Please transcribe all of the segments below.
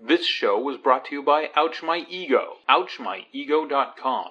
This show was brought to you by Ouch My Ego, ouchmyego.com.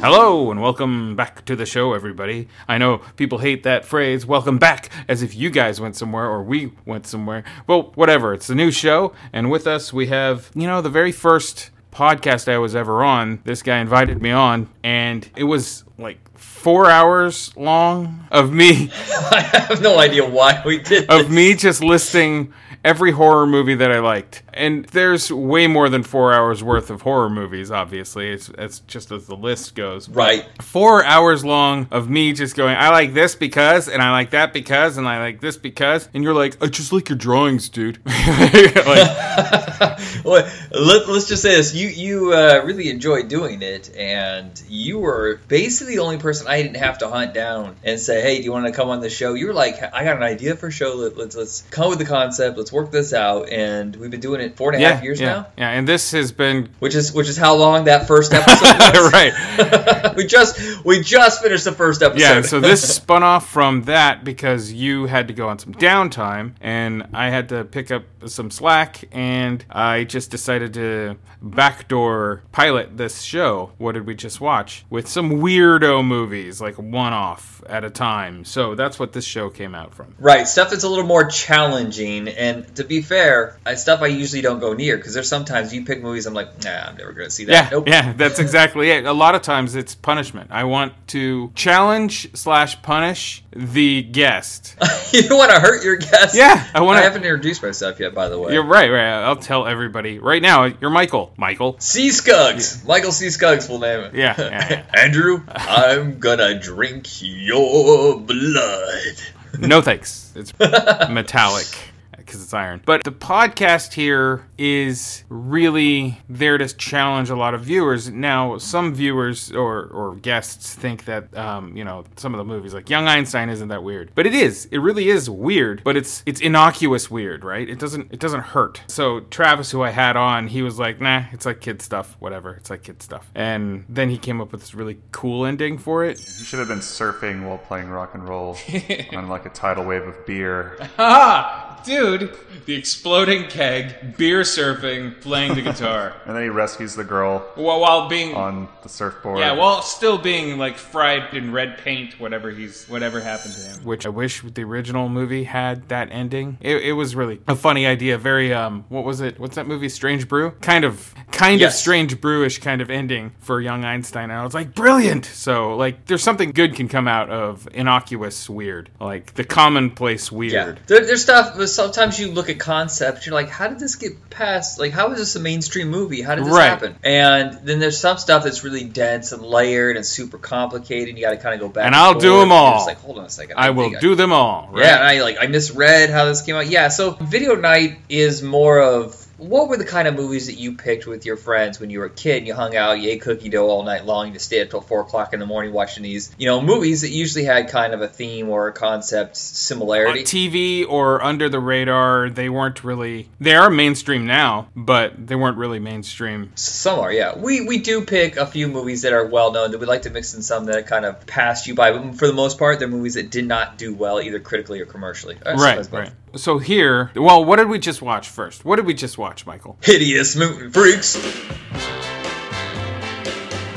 Hello, and welcome back to the show, everybody. I know people hate that phrase, welcome back, as if you guys went somewhere or we went somewhere. Well, whatever, it's a new show, and with us we have, you know, the very first podcast I was ever on. This guy invited me on, and it was like four hours long of me I have no idea why we did of this. me just listing every horror movie that I liked. And there's way more than four hours worth of horror movies, obviously. It's, it's just as the list goes. But Right. Four hours long of me just going, I like this because, and I like that because, and I like this because. And you're like, I just like your drawings, dude. like, Well, let, us just say this: you you uh, really enjoyed doing it, and you were basically the only person I didn't have to hunt down and say, "Hey, do you want to come on the show?" You were like, "I got an idea for a show. Let, let's let's come with the concept. Let's work this out." And we've been doing it four and a half yeah, years yeah, now, yeah. And this has been which is which is how long that first episode was. right. we just we just finished the first episode. Yeah, so this spun off from that because you had to go on some downtime and I had to pick up some slack and I just decided to backdoor pilot this show. What did we just watch? With some weirdo movies, like one off at a time. So that's what this show came out from. Right, stuff that's a little more challenging, and to be fair, I, stuff I usually don't go near because there's sometimes you pick movies I'm like, nah, I'm never gonna see that. Yeah, nope. yeah, that's exactly it. A lot of times it's punishment. I want to challenge slash punish the guest. you don't want to hurt your guest. Yeah, I wanna- I haven't introduced myself yet, by the way. You're right, right. I'll tell everybody right now. You're Michael. Michael. C. Skuggs, Michael C. Skuggs, full name. Yeah, yeah, yeah. Andrew, I'm gonna drink your blood. No thanks. It's metallic because it's iron. But the podcast here is really there to challenge a lot of viewers. Now, some viewers or, or guests think that um, you know some of the movies like Young Einstein isn't that weird, but it is. It really is weird, but it's it's innocuous weird, right? It doesn't it doesn't hurt. So Travis, who I had on, he was like, "Nah, it's like kid stuff. Whatever. It's like kid stuff." And then he came up with this really cool ending for it. You should have been surfing while playing rock and roll on like a tidal wave of beer. Ah, dude, the exploding keg, beer surfing, playing the guitar, And then he rescues the girl while, while being on the surfboard. yeah, while still being like fried in red paint, whatever he's whatever happened to him. which I wish the original movie had that ending. It, it was really a funny idea. Very um, what was it? What's that movie? Strange Brew. Kind of, kind of Strange Brewish kind of ending for Young Einstein. And I was like, brilliant. So like, there's something good can come out of innocuous weird, like the commonplace Yeah, weird. there, there's stuff. Sometimes you look at concepts, you're like, how did this get past? Like, how is this a mainstream movie? How did this Right. happen? And then there's some stuff that's really dense and layered and super complicated. And you got to kind of go back. And I'll do them all. just like, hold on a second. I will think do them all. Right? Yeah, and I like I misread how this came out. Yeah, so video night is more of what were the kind of movies that you picked with your friends when you were a kid? and You hung out, you ate cookie dough all night long, you stayed up till four o'clock in the morning watching these, you know, movies that usually had kind of a theme or a concept on similarity. TV or under the radar, they weren't really. They are mainstream now, but they weren't really mainstream. Some are, yeah. We we do pick a few movies that are well known. That we like to mix in some that kind of passed you by. But for the most part, they're movies that did not do well either critically or commercially. Right, right. So here, well, what did we just watch first? What did we just watch, Michael? Hideous mutant freaks.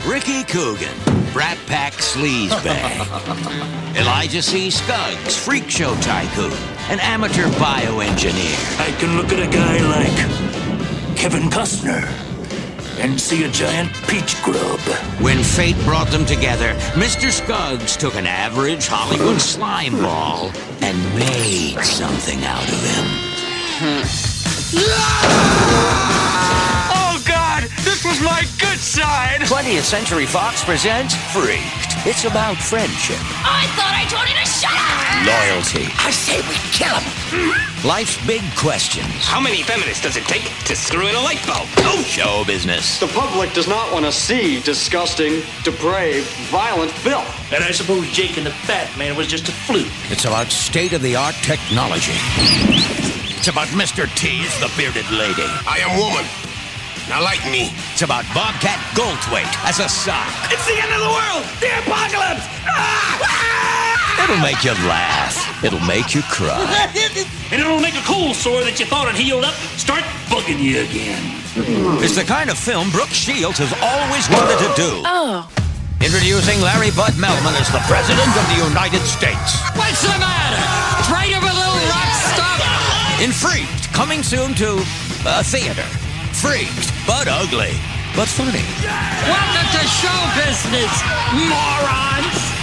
Ricky Coogan, Brat Pack Sleazebag. Elijah C. Skuggs, Freak Show Tycoon, an amateur bioengineer. I can look at a guy like Kevin Costner and see a giant peach grub. When fate brought them together, Mr. Skuggs took an average Hollywood slime ball and made something out of him. Oh God, this was my good side. 20th Century Fox presents Freaked. It's about friendship, I thought I told you to shut up! Loyalty, I say we kill him. life's big questions, How many feminists does it take to screw in a light bulb? Oh, show business. The public does not want to see disgusting, depraved, violent filth. And I suppose Jake and the Fat Man was just a fluke. It's about state of the art technology. It's about Mr. T's the bearded lady. I am woman. Now like me. It's about Bobcat Goldthwait as a sock. it's the end of the world! The apocalypse! Ah! It'll make you laugh. It'll make you cry. and it'll make a cold sore that you thought had healed up start bugging you again. It's the kind of film Brooke Shields has always wanted to do. Oh. Introducing Larry Bud Melman as the President of the United States. What's the matter? Afraid of a little rock stuff? In Freaked, coming soon to a theater. Freaked, but ugly, but funny. Welcome to show business, morons!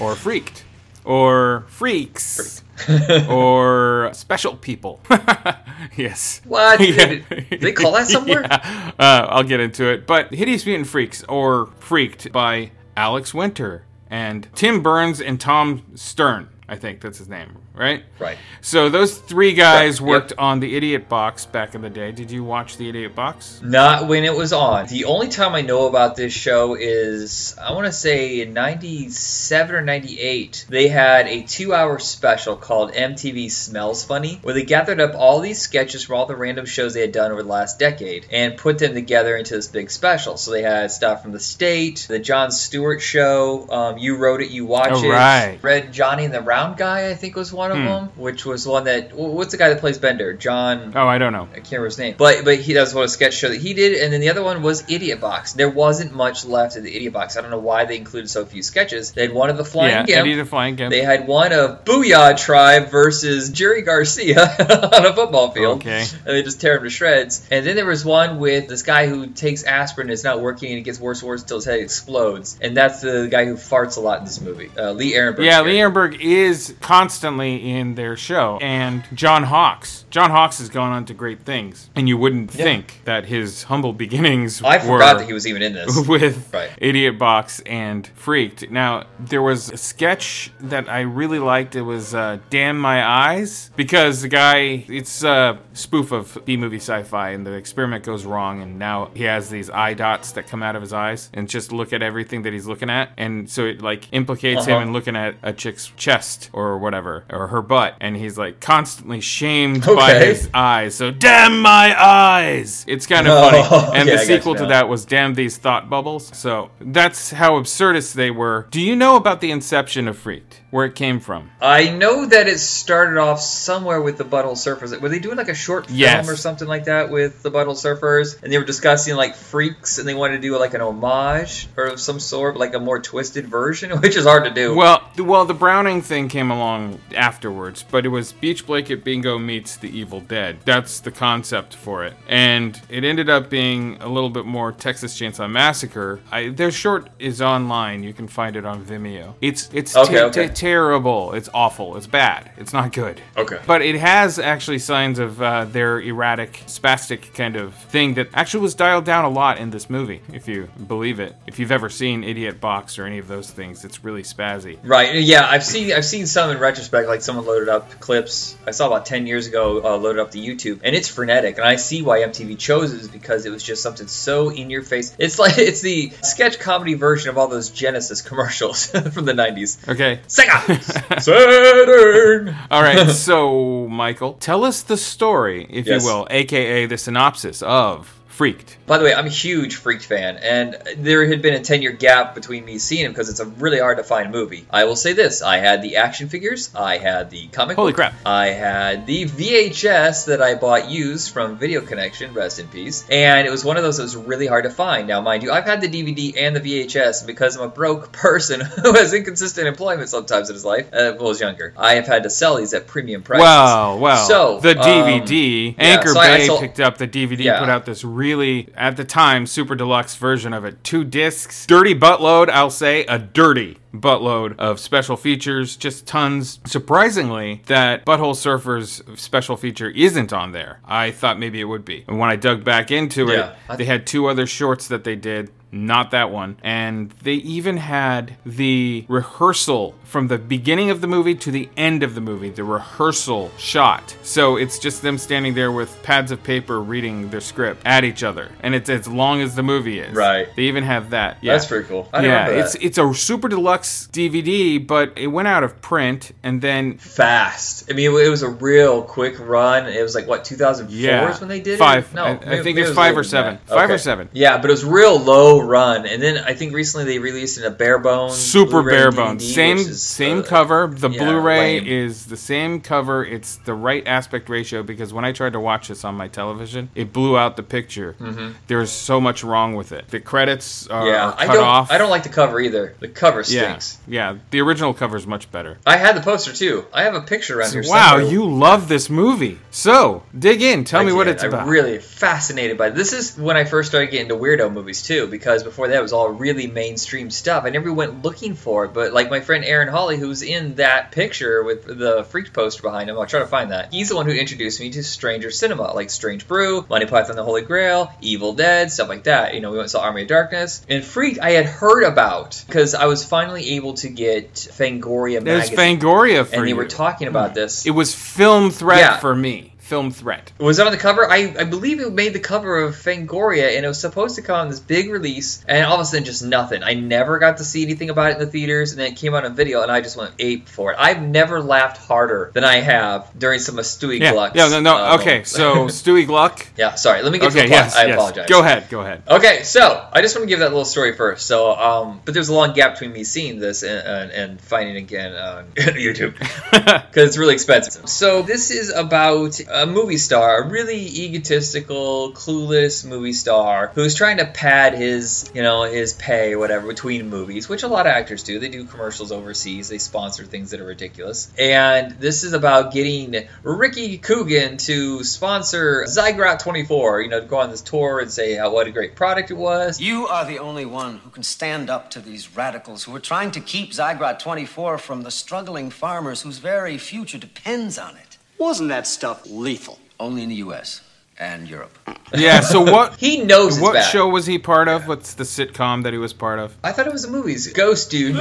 Or freaked or freaks or special people. yes. What? Did they call that somewhere? Yeah. Uh, I'll get into it. But Hideous Mutant Freaks or Freaked by Alex Winter and Tim Burns and Tom Stern. I think that's his name, right? Right. So those three guys Right, worked yep. on the Idiot Box back in the day. Did you watch the Idiot Box? Not when it was on. The only time I know about this show is I want to say in '97 or '98. They had a two-hour special called MTV Smells Funny, where they gathered up all these sketches from all the random shows they had done over the last decade and put them together into this big special. So they had stuff from the State, the Jon Stewart Show, um, You Wrote It, You Watch Oh, It, right. Red Johnny and the Round Guy, I think was one of Hmm. them, which was one that what's the guy that plays Bender? John. Oh, I don't know. I can't remember his name, but but he does what a sketch show that he did, and then the other one was Idiot Box. There wasn't much left of the Idiot Box. I don't know why they included so few sketches. They had one of the Flying yeah, Gimp. Eddie the Flying Gimp. They had one of Booyah Tribe versus Jerry Garcia on a football field. Okay. And they just tear him to shreds. And then there was one with this guy who takes aspirin and it's not working and it gets worse and worse until his head explodes. And that's the guy who farts a lot in this movie. Uh, Lee Arenberg. Yeah, Lee Arenberg is constantly in their show, and John Hawkes. John Hawkes has gone on to great things, and you wouldn't Yeah. think that his humble beginnings. I were forgot that he was even in this. with Right. Idiot Box and Freaked. Now there was a sketch that I really liked. It was uh, "Damn My Eyes" because the guy it's a spoof of B movie sci-fi, and the experiment goes wrong, and now he has these eye dots that come out of his eyes, and just look at everything that he's looking at, and so it like implicates him Uh-huh. in looking at a chick's chest or whatever, or her butt, and he's like constantly shamed by his eyes. So damn my eyes! It's kind of Oh, funny, and okay, the I got you sequel to that was damn these thought bubbles. So that's how absurdist they were. Do you know about the inception of Freaked? Where it came from? I know that it started off somewhere with the Butthole Surfers. Were they doing like a short film Yes. or something like that with the Butthole Surfers? And they were discussing like freaks, and they wanted to do like an homage or of some sort, like a more twisted version, which is hard to do. Well, well, the Browning thing came along afterwards, but it was Beach Blanket Bingo meets The Evil Dead. That's the concept for it, and it ended up being a little bit more Texas Chainsaw Massacre. I, their short is online; you can find it on Vimeo. It's it's Okay, te- okay. te- terrible. It's awful. It's bad. It's not good. Okay. But it has actually signs of uh, their erratic, spastic kind of thing that actually was dialed down a lot in this movie, if you believe it. If you've ever seen Idiot Box or any of those things, it's really spazzy. Right. Yeah, I've seen I've seen some in retrospect. Like someone loaded up clips I saw about ten years ago, uh, loaded up to YouTube, and it's frenetic. And I see why MTV chose it is because it was just something so in your face. It's like it's the sketch comedy version of all those Genesis commercials from the '90s. Okay. Sega, Saturn. All right, so Michael, tell us the story, if Yes. you will, aka the synopsis of Freaked. By the way, I'm a huge Freaked fan, and there had been a 10 year gap between me seeing him because it's a really hard to find movie. I will say this I had the action figures, I had the comic Holy book, crap. I had the VHS that I bought used from Video Connection, rest in peace, and it was one of those that was really hard to find. Now, mind you, I've had the DVD and the VHS, because I'm a broke person who has inconsistent employment sometimes in his life, uh, when I was younger, I have had to sell these at premium prices. Wow, wow. so the um, DVD, yeah, Anchor so I- I Bay sold- picked up the DVD, Yeah. put out this really, at the time, super deluxe version of it. Two discs, dirty buttload, I'll say, a dirty buttload of special features, just tons. Surprisingly, that Butthole Surfers special feature isn't on there. I thought maybe it would be. And when I dug back into Yeah. it, they had two other shorts that they did. Not that one. And they even had the rehearsal from the beginning of the movie to the end of the movie, the rehearsal shot. So it's just them standing there with pads of paper reading their script at each other. And it's as long as the movie is. Right. They even have that. Yeah. That's pretty cool. I yeah, it's it's a super deluxe DVD, but it went out of print and then fast. I mean, it was a real quick run. It was like what 2004 Yeah. is when they did Five. it. No, I- I think it's it was five or seven. Five or seven. Yeah, but it was real low slow run. And then I think recently they released in a bare bones, super Blu-ray bare bones. Same is, same uh, cover. The yeah, Blu-ray lame. is the same cover. It's the right aspect ratio because when I tried to watch this on my television, it blew out the picture. Mhm. There's so much wrong with it. The credits are, yeah, are I cut don't. off. I don't like the cover either. The cover stinks. yeah. The original cover is much better. I had the poster too. I have a picture around here. Wow, somewhere. you love this movie. So dig in. Tell I me what it's I'm about. really fascinated by this. Is when I first started getting into weirdo movies too, because before that it was all really mainstream stuff. I never went looking for it, but like my friend Aaron Hawley, who's in that picture with the freak poster behind him, I'll try to find that. He's the one who introduced me to stranger cinema, like Strange Brew, Monty Python the Holy Grail, Evil Dead, stuff like that. You know, we went and saw Army of Darkness, and Freak I had heard about because I was finally able to get Fangoria There's magazine, Fangoria for and they you. were talking about this. It was Film Threat Yeah. for me. Film Threat. Was it on the cover? I, I believe it made the cover of Fangoria, and it was supposed to come on this big release, and all of a sudden just nothing. I never got to see anything about it in the theaters, and then it came out on video, and I just went ape for it. I've never laughed harder than I have during some of Stuey Yeah, Gluck's. yeah, no, no. uh, okay, so Stuey Gluck. yeah, sorry. Let me get to Okay, the plot. yes, I yes. apologize. Go ahead, go ahead. Okay, so I just want to give that little story first. So, um, but there's a long gap between me seeing this and, and, and finding it again on YouTube because it's really expensive. So this is about a movie star, a really egotistical, clueless movie star who's trying to pad his, you know, his pay or whatever between movies, which a lot of actors do. They do commercials overseas. They sponsor things that are ridiculous. And this is about getting Ricky Coogan to sponsor Zygrot 24. You know, to go on this tour and say how what a great product it was. You are the only one who can stand up to these radicals who are trying to keep Zygrot 24 from the struggling farmers whose very future depends on it. Wasn't that stuff lethal? Only in the U.S. and Europe. Yeah. So what? He knows it's What bad. show was he part of? What's the sitcom that he was part of? I thought it was a movie. Ghost, dude.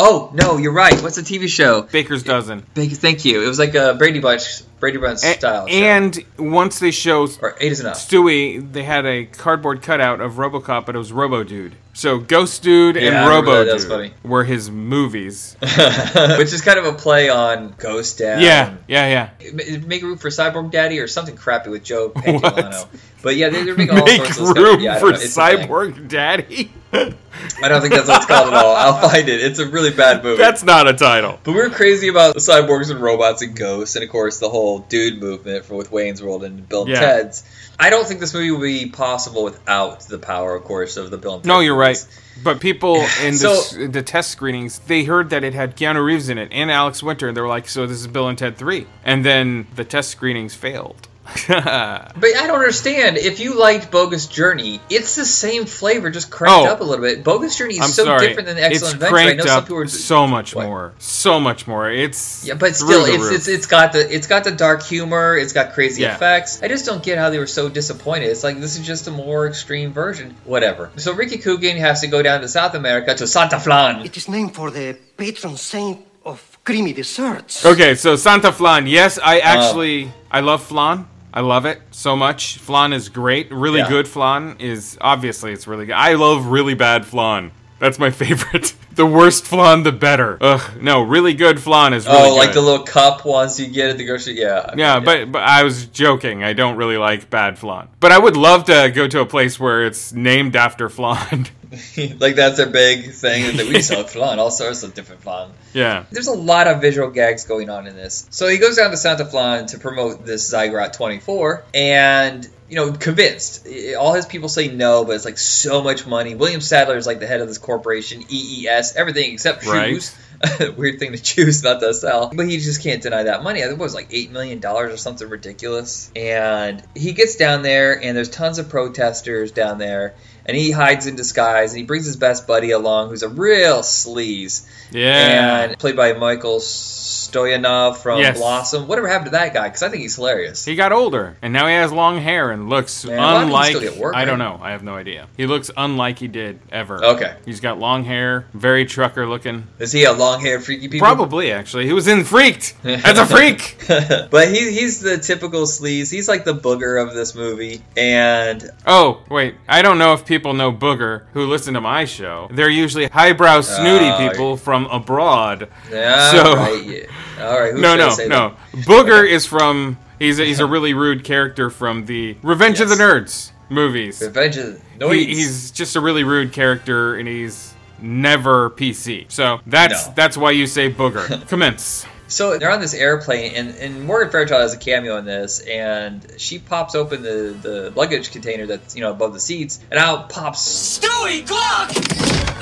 Oh no, you're right. What's the TV show? Baker's Dozen. Big, thank you. It was like a Brady Bunch, Brady Bunch style. and once they show or eight is enough. Stuey, they had a cardboard cutout of RoboCop, but it was Robo Dude. So Ghost Dude and remember Robo that. Dude were his movies. Which is kind of a play on Ghost Dad. yeah, yeah, yeah. Make room for Cyborg Daddy or something crappy with Joe Pantoliano. But yeah, they're, making all Make sorts of stuff. room Yeah, for don't know, it's a thing. Cyborg Daddy. I don't think that's what it's called at all. I'll find it. It's a really bad movie. That's not a title. But we were crazy about the cyborgs and robots and ghosts, and of course the whole dude movement for with Wayne's World and Bill and Yeah. Ted's. I don't think this movie would be possible without the power, of course, of the Bill and Ted. No, you're right. But people in So- this, the test screenings, they heard that it had Keanu Reeves in it and Alex Winter, and they were like, "So this is Bill and Ted 3." And then the test screenings failed. But I don't understand. If you liked Bogus Journey, it's the same flavor, just cranked Oh. up a little bit. Bogus Journey is I'm so sorry. different than the Excellent it's Adventure. I cranked know some people are so much What? more, so much more. It's Yeah, but still, the it's, roof. it's it's got the it's got the dark humor. It's got crazy Yeah. effects. I just don't get how they were so disappointed. It's like this is just a more extreme version. Whatever. So Ricky Coogan has to go down to South America to Santa Flan. It is named for the patron saint of creamy desserts. Okay, so Santa Flan. Yes, Uh, I actually I love flan. I love it so much. Flan is great. Really Yeah. good flan is obviously it's really good. I love really bad flan. That's my favorite. the worst flan, the better. Ugh, no, really good flan is really oh, like good. the little cup ones you get at the grocery. Yeah. yeah, but but I was joking. I don't really like bad flan. But I would love to go to a place where it's named after flan. like that's their big thing. That we sell flan, all sorts of different flan. yeah. There's a lot of visual gags going on in this. So he goes down to Santa Flan to promote this Zygrot 24, and you know, convinced. All his people say no, but it's like so much money. William Sadler is like the head of this corporation, EES, everything except Right. shoes. Weird thing to choose not to sell, but he just can't deny that money. I think it was like eight million dollars or something ridiculous. And he gets down there, and there's tons of protesters down there, and he hides in disguise, and he brings his best buddy along, who's a real sleaze. Yeah. And played by Michael Stoyanov from Yes. Blossom. Whatever happened to that guy? Because I think he's hilarious. He got older, and now he has long hair and looks Man, a lot of people unlike. work, I don't know. I have no idea. He looks unlike he did ever. Okay. He's got long hair, very trucker looking. Is he a long haired freaky people? Probably, actually. He was in Freaked as a freak. but he, he's the typical sleaze. He's like the booger of this movie. And Oh, wait. I don't know if people know Booger who listen to my show. They're usually highbrow, snooty Oh, people from abroad. yeah, So- right. Yeah. All right. Who no, no, say no. Booger is from. He's a, he's a really rude character from the Revenge of the Nerds. movies. Revenge of the He, he's just a really rude character, and he's never PC. So that's No. that's why you say booger. Commence. So they're on this airplane, and, and Morgan Fairchild has a cameo in this, and she pops open the, the luggage container that's you know above the seats, and out pops Stuey Gluck!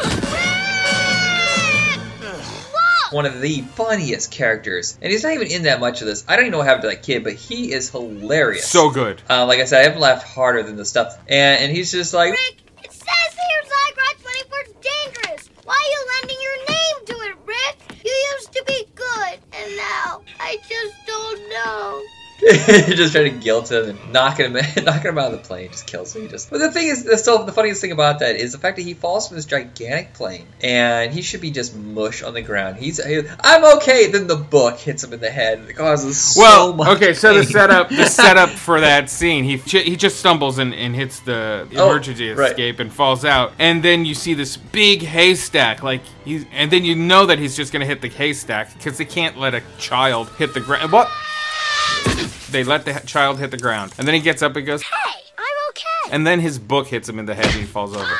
one of the funniest characters, and he's not even in that much of this. I don't even know what happened to that kid, but he is hilarious. So good. Uh, like I said, I haven't laughed harder than the stuff, and and he's just like, It says here Zygrot 24 is dangerous. Why are you lending your name to it, Rick? You used to be good, and now I just don't know. just trying to guilt him and knocking him knocking him out of the plane just kills me just but the thing is the still the funniest thing about that is the fact that he falls from this gigantic plane and he should be just mush on the ground he's i'm okay then the book hits him in the head and it causes so Well, much okay, so the setup, the setup for that scene, he he just stumbles and, and hits the Oh, emergency right. escape and falls out, and then you see this big haystack, like he's, and then you know that he's just gonna hit the haystack because they can't let a child hit the ground. What? They let the child hit the ground, and then he gets up and goes, Hey, I'm okay. and then his book hits him in the head and he falls over.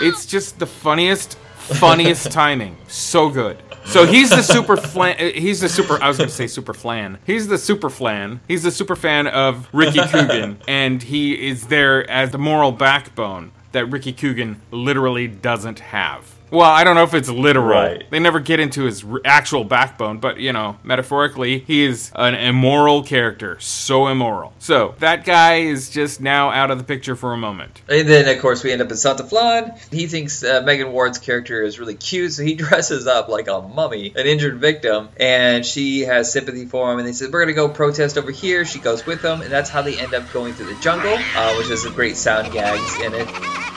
It's just the funniest, funniest timing. So good. So he's the super flan. uh, He's the super. I was going to say super flan. He's the super flan. He's the super fan of Ricky Coogan, and he is there as the moral backbone that Ricky Coogan literally doesn't have. Well, I don't know if it's literal. Right. They never get into his r- actual backbone, but you know, metaphorically, he is an immoral character. So immoral. So that guy is just now out of the picture for a moment. And then, of course, we end up in Santa Flan. He thinks uh, Megan Ward's character is really cute, so he dresses up like a mummy, an injured victim, and she has sympathy for him. And they said, We're going to go protest over here. She goes with them, and that's how they end up going through the jungle, uh, which is a great sound gags in it.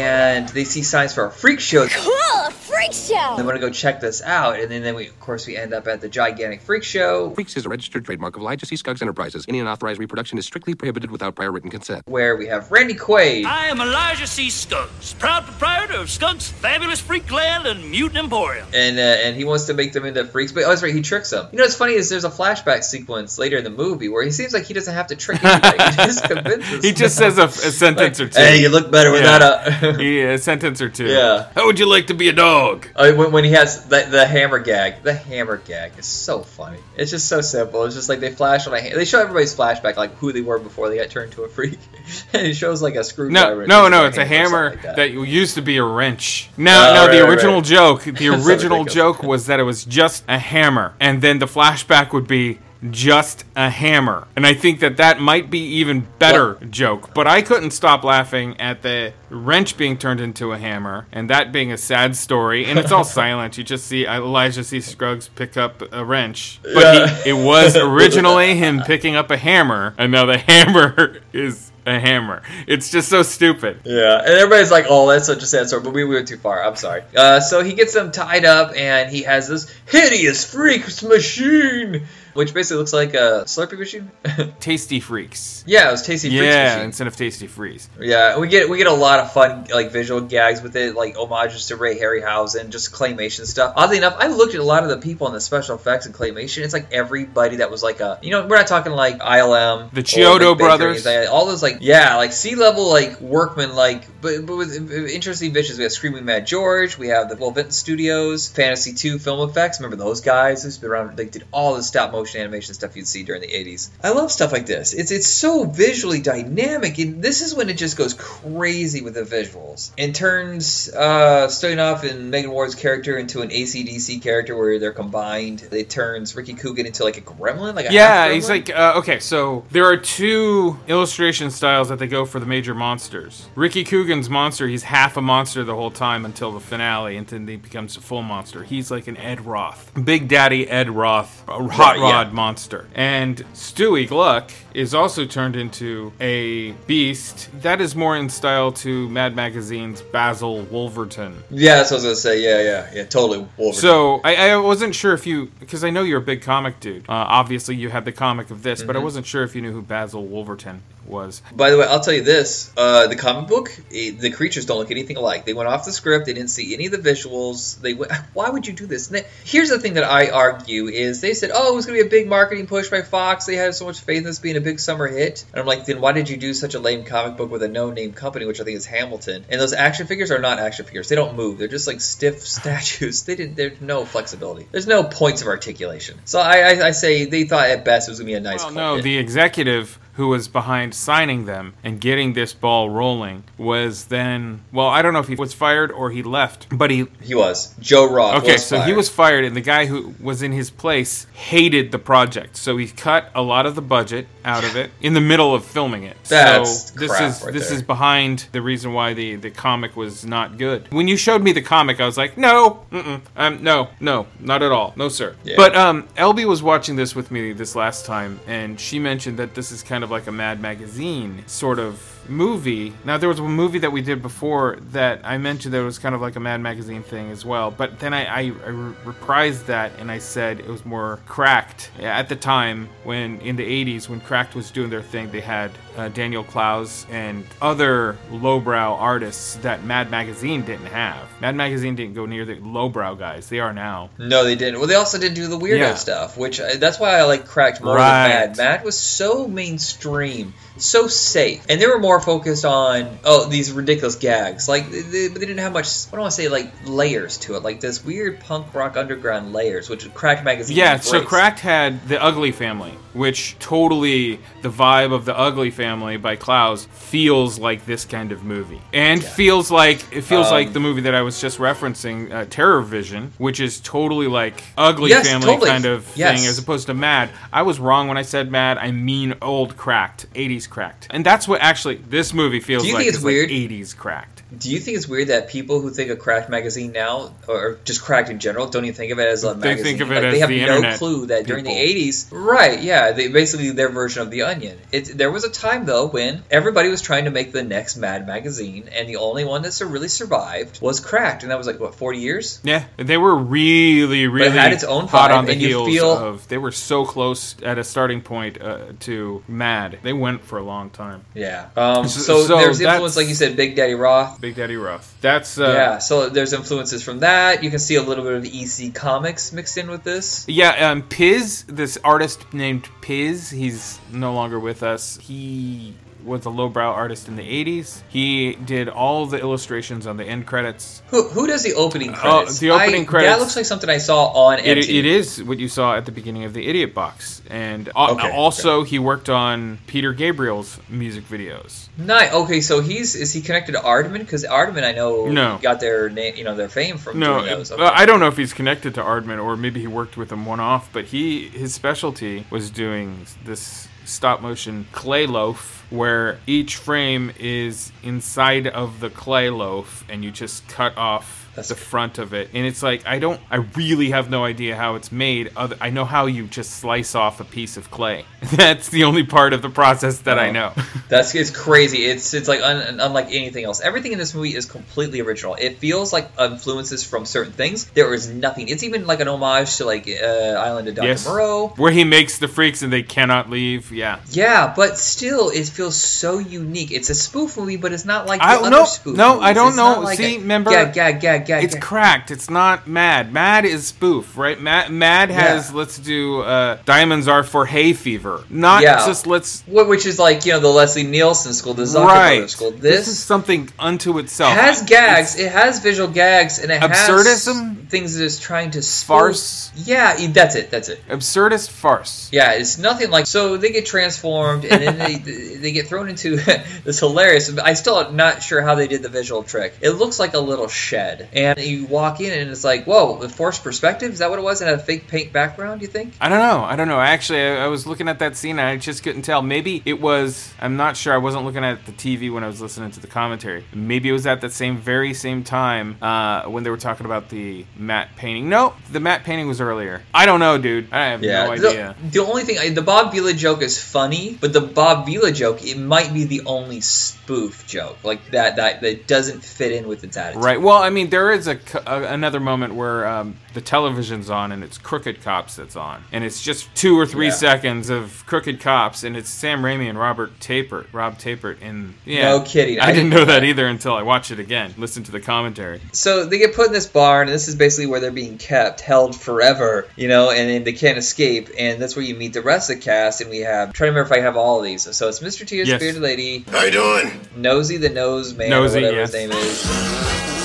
And they see signs for a freak show. Cool, freak show. They want to go check this out, and then, then we, of course, we end up at the gigantic freak show. Freaks is a registered trademark of Elijah C. Skuggs Enterprises. Any unauthorized reproduction is strictly prohibited without prior written consent. where we have Randy Quaid. I am Elijah C. Skuggs, proud proprietor of Skuggs Fabulous Freak Land and Mutant Emporium. and uh, and he wants to make them into freaks. But oh, that's right, he tricks them. You know what's funny is there's a flashback sequence later in the movie where he seems like he doesn't have to trick anybody. he just convinces. He just them. says a, a sentence or two. Hey, you look better without a. yeah, a sentence or two. Yeah. How would you like to be a dog? Uh, when, when he has the, the hammer gag, the hammer gag is so funny. It's just so simple. It's just like they flash on a. ha- They show everybody's flashback like who they were before they got turned into a freak, and it shows like a screwdriver. no, and no. It's a hammer or hammer something like that. used to be a wrench. No, Oh, the right, right, original right. joke, the original joke was that it was just a hammer, and then the flashback would be just a hammer. And I think that that might be even better joke. But I couldn't stop laughing at the wrench being turned into a hammer, and that being a sad story. And it's all silent. You just see Elijah C. Scruggs pick up a wrench, but Yeah. he, it was originally him picking up a hammer, and now the hammer is a hammer. It's just so stupid. Yeah, and everybody's like, "Oh, that's such a sad story," but we went too far. I'm sorry. Uh, so he gets them tied up, and he has this hideous freaks machine, which basically looks like a Slurpee machine. Tasty Freaks. yeah, it was Tasty Freaks Yeah, machine. instead of Tasty Freeze. Yeah, we get we get a lot of fun like visual gags with it, like homages to Ray Harryhausen, just claymation stuff. Oddly enough, I looked at a lot of the people in the special effects and claymation. It's like everybody that was like a, you know, we're not talking like ILM, The Chiodo brothers. Like, all those like yeah, like sea level like workmen, like but but with interesting bitches. We have Screaming Mad George, we have the Will Vinton Studios, Fantasy Two Film Effects. Remember those guys who's been around? They did all the stop motion animation stuff you'd see during the '80s. I love stuff like this. It's it's so visually dynamic, and this is when it just goes crazy with the visuals and turns uh, off in Megan Ward's character into an ACDC character where they're combined. It turns Ricky Coogan into like a gremlin, like a Yeah, he's like uh, okay. So there are two illustration styles that they go for the major monsters. Ricky Coogan's monster, he's half a monster the whole time until the finale, and then he becomes a full monster. He's like an Ed Roth, Big Daddy Ed Roth, a hot Right, rod yeah. monster. And Stuey Gluck is also turned into a beast that is more in style to Mad Magazine's Basil Wolverton. yeah, that's what I was gonna say. Yeah, yeah, yeah, totally. Wolverine. So I, I wasn't sure if you because I know you're a big comic dude. Uh, obviously, you had the comic of this, but I Mhm. wasn't sure if you knew who Basil Wolverton was. By the way, I'll tell you this: uh, the comic book, it, the creatures don't look anything alike. They went off the script. They didn't see any of the visuals. They went, why would you do this? They- here's the thing that I argue is they said, oh, it was going to be a big marketing push by Fox. They had so much faith in this being a big summer hit. And I'm like, then why did you do such a lame comic book with a no-name company, which I think is Hamilton? And those action figures are not action figures. They don't move. They're just like stiff statues. They didn't. There's no flexibility. There's no points of articulation. So I, I, I say they thought at best it was going to be a nice. Well, no, hit. the executive who was behind signing them and getting this ball rolling was then well, I don't know if he was fired or he left, but he He was Joe Roth. Okay, so he was fired, and the guy who was in his place hated the project. So he cut a lot of the budget out of it in the middle of filming it. That's so this is right this there. is behind the reason why the the comic was not good. When you showed me the comic, I was like, no, um, no, no, not at all, no sir. Yeah. But um, Elby was watching this with me this last time, and she mentioned that this is kind of like a Mad Magazine sort of movie. Now there was a movie that we did before that I mentioned that was kind of like a Mad Magazine thing as well. But then I, I, I reprised that and I said it was more cracked. At the time when in the 80s when cracked was doing their thing, they had uh, Daniel Clowes and other lowbrow artists that Mad Magazine didn't have. Mad Magazine didn't go near the lowbrow guys. They are now. No, they didn't. Well, they also didn't do the weirdo Yeah. stuff, which I, that's why I like Cracked more Right. than Mad. Mad was so mainstream, so safe, and they were more focused on oh these ridiculous gags. Like, they, but they didn't have much. I don't want to say like layers to it, like this weird punk rock underground layers, which Cracked magazine. Yeah, so. Cracked had the Ugly Family, which totally the vibe of the Ugly Family by Clowes feels like this kind of movie, and feels like it feels Um, like the movie that I was just referencing, uh, Terror Vision, which is totally like Ugly Yes, Family totally. kind of Yes. thing, as opposed to Mad. I was wrong when I said Mad. I mean old Cracked, '80s Cracked, and that's what actually this movie feels Do you like. think it's like weird? '80s Cracked. Do you think it's weird that people who think of Cracked magazine now, or just Cracked in general, don't even think of it as a They magazine? think of it like, as they have the no clue that during the '80s, right? Yeah, they basically their version of the Onion. It, there was a time though when everybody was trying to make the next Mad magazine, and the only one that really survived was Cracked, and that was like what 40 years. Yeah, they were really, really had its own hot vibe, on the heels feel- of. They were so close at a starting point uh, to Mad. They went for a long time. Yeah. Um, So- so, there's influence, like you said, Big Daddy Roth. Big Daddy Roth. That's uh, yeah, so there's influences from that. You can see a little bit of EC Comics mixed in with this. Yeah, um, Pizz, this artist named Pizz, he's no longer with us. He was a lowbrow artist in the 80s. He did all the illustrations on the end credits. Who, who does the opening Oh, credits? the opening I- credits. That looks like something I saw on It, it is what you saw at the beginning of the Idiot Box. And uh, Okay, also, he worked on Peter Gabriel's music videos. Nice. Okay, so he's is he connected to Aardman? Because Aardman, I know, No. got their name, you know, their fame from No, uh, Okay. I don't know if he's connected to Aardman or maybe he worked with him one off, but he his specialty was doing this stop motion clay loaf where each frame is inside of the clay loaf and you just cut off the front of it and it's like I don't I really have no idea how it's made other I know how you just slice off a piece of clay that's the only part of the process that I Oh. know That's it's crazy. It's it's like un, unlike anything else. Everything in this movie is completely original. It feels like influences from certain things. There is nothing. It's even like an homage to like uh, Island of Dr. yes Moreau. where he makes the freaks and they cannot leave yeah Yeah, but still, it feels so unique. It's a spoof movie, but it's not like the I other no spoof no movies. I don't It's know. like See, a- remember? Gag, gag, gag, it's cracked. It's not Mad. Mad is spoof, right? Mad, Mad has let's do uh, diamonds are for hay fever, not Yeah. just let's. Which is like you know the Leslie Nielsen school, the Zucker Right. School. This, This, is something unto itself. It has gags. It has visual gags, and it Absurdism? has things that is trying to spoof. Farce? Yeah, that's it. That's it. Absurdist farce. Yeah, it's nothing like so they get transformed and then they they get thrown into this hilarious. I still am not sure how they did the visual trick. It looks like a little shed, and you walk in and it's like, whoa, the forced perspective. Is that what it was? Had a fake paint background. You think? I don't know. I don't know. Actually, I, I was looking at that scene and I just couldn't tell. Maybe it was. I'm not sure. I wasn't looking at the TV when I was listening to the commentary. Maybe it was at that same, very same time uh, when they were talking about the matte painting. No, the matte painting was earlier. I don't know, dude. I have no the- idea. The, only thing, I- the Bob Vila joke is funny, but the Bob Vila joke, it might be the only spoof joke like that that that doesn't fit in with its attitude. Right. Well, I mean, there there is a, a another moment where um, the television's on and it's Crooked Cops that's on, and it's just two or three Yeah. seconds of Crooked Cops, and it's Sam Raimi and Robert Tapert, Rob Tapert, in yeah. No kidding. I, I didn't didn't know know that that. either until I watched it again, listened to the commentary. So they get put in this barn, and this is basically where they're being kept, held forever, you know, and, then they can't escape. And that's where you meet the rest of the cast. And we have, trying to remember if I have all of these. So it's Mr. T, the Yes. Bearded Lady, How you doing? Nosy the Nose Man, Nosy, or whatever yes. his name is.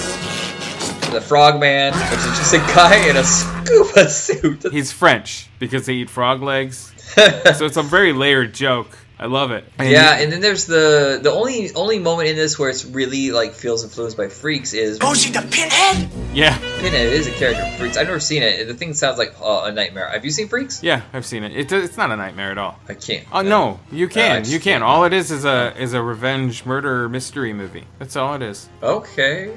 The Frog Man, which is just a guy in a scuba suit. He's French because they eat frog legs, so it's a very layered joke. I love it. And yeah, and then there's the the only only moment in this where it's really like feels influenced by Freaks is Oh, see the pinhead? yeah, Pinhead is a character from Freaks. I've never seen it. The thing sounds like uh, a nightmare. Have you seen Freaks? yeah, I've seen it. it. It's not a nightmare at all. I can't. Oh no, you can, just you can. can't. All it is is a is a revenge murder mystery movie. That's all it is. Okay.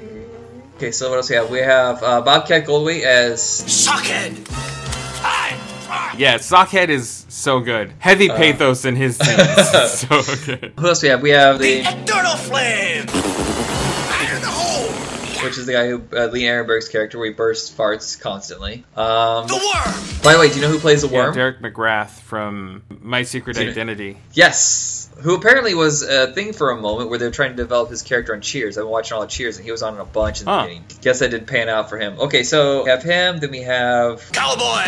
Okay, so what else we have? We have uh, Bobcat Goldthwait as Sockhead. Hi. Yeah, Sockhead is so good. Heavy Uh. pathos in his scenes. so good. who else we have? We have the Eternal flame. Fire in the hole. which is the guy who uh, Lee Arenberg's character where he bursts farts constantly. Um, The worm. by the way, do you know who plays the worm? Yeah. Derek McGrath from My Secret Do know- Identity. Yes, who apparently was a thing for a moment where they were trying to develop his character on Cheers. I've been watching all of Cheers, and he was on it a bunch in the Huh. beginning. Guess that did pan out for him. Okay, so we have him. Then we have Cowboy.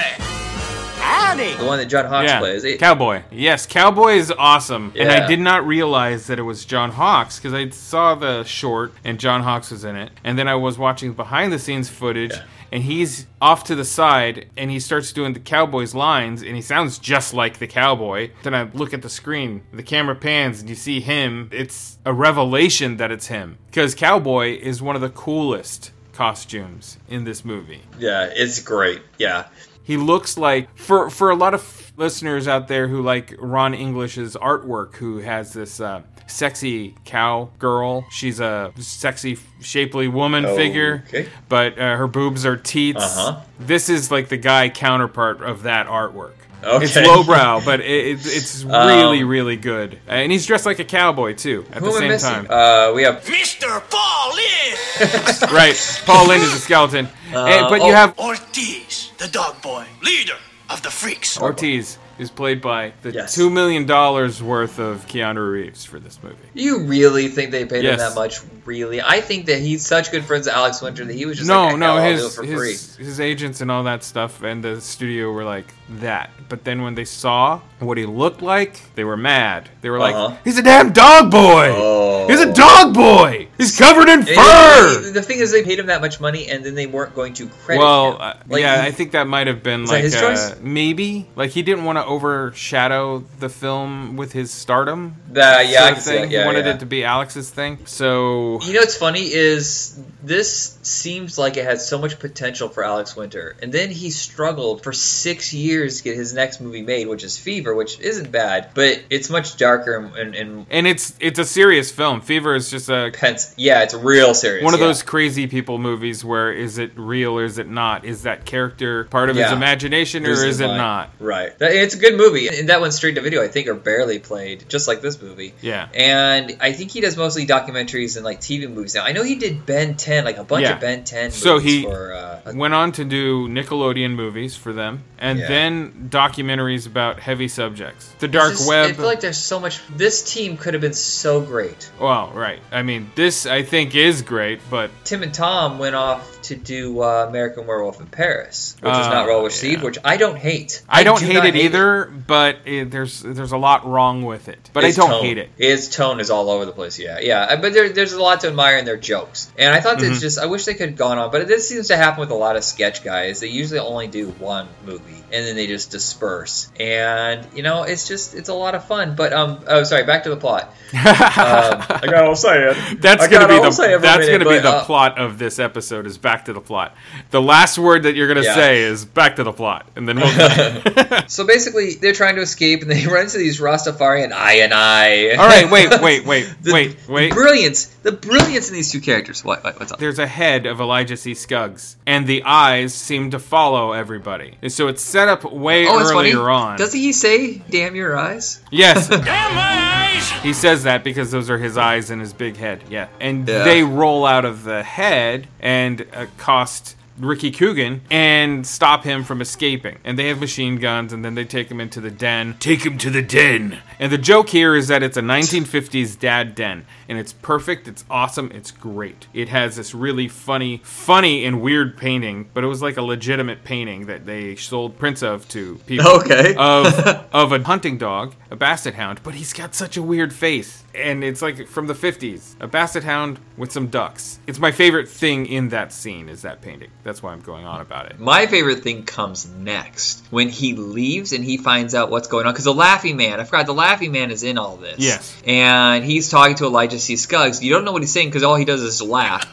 Annie The one that John Hawkes yeah, plays. It- Cowboy. Yes, Cowboy is awesome, and I did not realize that it was John Hawkes because I saw the short and John Hawkes was in it, and then I was watching behind the scenes footage. And he's off to the side, and he starts doing the cowboy's lines, and he sounds just like the cowboy. Then I look at the screen, the camera pans, and you see him. It's a revelation that it's him because cowboy is one of the coolest costumes in this movie. yeah, it's great. Yeah, He looks like for for a lot of listeners out there who like Ron English's artwork, who has this uh, sexy cow girl. She's a sexy, shapely woman Oh, figure, okay. but uh, her boobs are teats. Uh-huh. This is like the guy counterpart of that artwork. It's lowbrow, but it, it, it's Um, really, really good. And he's dressed like a cowboy too at the same time. Uh, we have Mr. Paul Lynde. right, Paul Lynde is a skeleton, Uh, And- but oh, you have Ortiz, the dog boy, leader of the freaks. Ortiz is played by the Yes. two million dollars worth of Keanu Reeves for this movie. You really think they paid him that much? Really? I think that he's such good friends with Alex Winter that he was just no, like, no, "Hell, I'll his free. his his agents and all that stuff and the studio were like that. But then when they saw what he looked like, they were mad. They were Uh-huh. like, "He's a damn dog boy. Oh. He's a dog boy. He's covered in fur." he- the thing is, they paid him that much money, and then they weren't going to credit Well, him. uh, Like, yeah, he- I think that might have been like his uh, choice? maybe like he didn't want to overshadow the film with his stardom. Uh, yeah, I sort can of see that. he wanted yeah. it to be Alex's thing. So You know what's funny is this seems like it had so much potential for Alex Winter, and then he struggled for six years years to get his next movie made, which is Fever, which isn't bad, but it's much darker and and, and it's it's a serious film. Fever is just a pens- yeah, it's real serious. One of yeah. those crazy people movies where is it real or is it not? Is that character part of yeah. his imagination or is, is it not? Right. It's a good movie, and that one straight to video I think are barely played, just like this movie. Yeah. And I think he does mostly documentaries and like TV movies now. I know he did Ben 10, like a bunch yeah. of Ben 10. so he for, uh, went on to do Nickelodeon movies for them, and then 10 documentaries about heavy subjects. The dark just, web. I feel like there's so much. This team could have been so great. Well, right. I mean, this I think is great, but. Tim and Tom went off to do uh, American Werewolf in Paris, which uh, is not oh, well received, yeah. which I don't hate. I, I don't do hate, it hate either, it. but it, there's there's a lot wrong with it. But His I don't tone. hate it. His tone is all over the place. Yeah, yeah. Uh, but there, there's a lot to admire in their jokes, and I thought mm-hmm. it's just I wish they could have gone on, but this seems to happen with a lot of sketch guys. They usually only do one movie, and then they just disperse. And you know, it's just it's a lot of fun. But um, oh, sorry. Back to the plot. um, I got all saying. That's I gonna be the that's minute, gonna be but, the uh, plot of this episode. Is back to the plot. The last word that you're gonna Yeah. say is back to the plot, and then we'll so basically, they're trying to escape, and they run into these Rastafarian I and I. All right, wait, wait, wait, wait, wait. Brilliance, the brilliance in these two characters. What, what what's up? There's a head of Elijah C. Skuggs, and the eyes seem to follow everybody. And so it's set up way Oh, earlier on. Doesn't he say "Damn your eyes"? Yes. Damn my eyes! He says that because those are his eyes and his big head. Yeah. And Yeah. they roll out of the head and accost Ricky Coogan and stop him from escaping. And they have machine guns and then they take him into the den. Take him to the den. And the joke here is that it's a 1950s dad den. And it's perfect, it's awesome, it's great. It has this really funny, funny and weird painting, but it was like a legitimate painting that they sold prints of to people. Okay. Of of a hunting dog, a basset hound, but he's got such a weird face. And it's like from the 50s, a basset hound with some ducks. It's my favorite thing in that scene is that painting. That's why I'm going on about it. My favorite thing comes next when he leaves and he finds out what's going on. Because the Laughing Man, I forgot, the Laughing Man is in all this. Yes. And he's talking to Elijah C. Skuggs. You don't know what he's saying because all he does is laugh.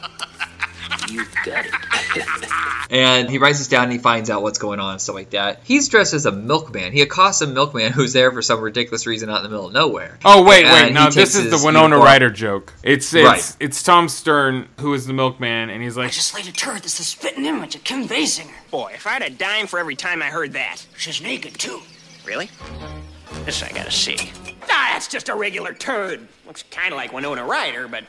You got it. And he writes this down and he finds out what's going on and stuff like that. He's dressed as a milkman. He accosts a milkman who's there for some ridiculous reason out in the middle of nowhere. Oh wait, And wait! he No, this is the Winona uniform- Ryder joke. It's it's Right. it's Tom Stern who is the milkman, and he's like, I just laid a turd that's the spitting image of Kim Basinger. Boy, if I had a dime for every time I heard that. She's naked, too. Really? This I gotta see. Ah, that's just a regular turd. Looks kind of like Winona Ryder, but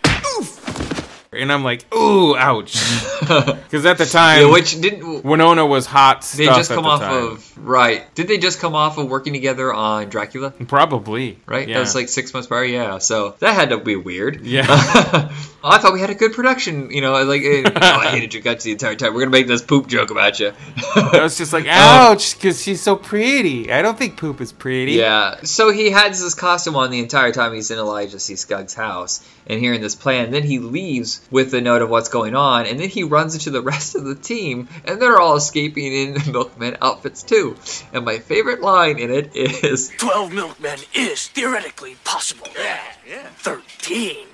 and I'm like, ooh, ouch, because at the time, Yeah, which didn't Winona was hot stuff. They just come off time. of right. Did they just come off of working together on Dracula? Probably. Right. Yeah. That was like six months prior. Yeah. So that had to be weird. Yeah. I thought we had a good production. You know, like eh, oh, I hated your guts the entire time. We're gonna make this poop joke about you. I was just like, ouch, because she's so pretty. I don't think poop is pretty. Yeah. So he has this costume on the entire time he's in Elijah C. Skuggs' house and hearing this plan. Then he leaves with the note of what's going on, and then he runs into the rest of the team, and they're all escaping in milkman outfits too. And my favorite line in it is 12 milkmen is theoretically possible. Yeah, yeah. 13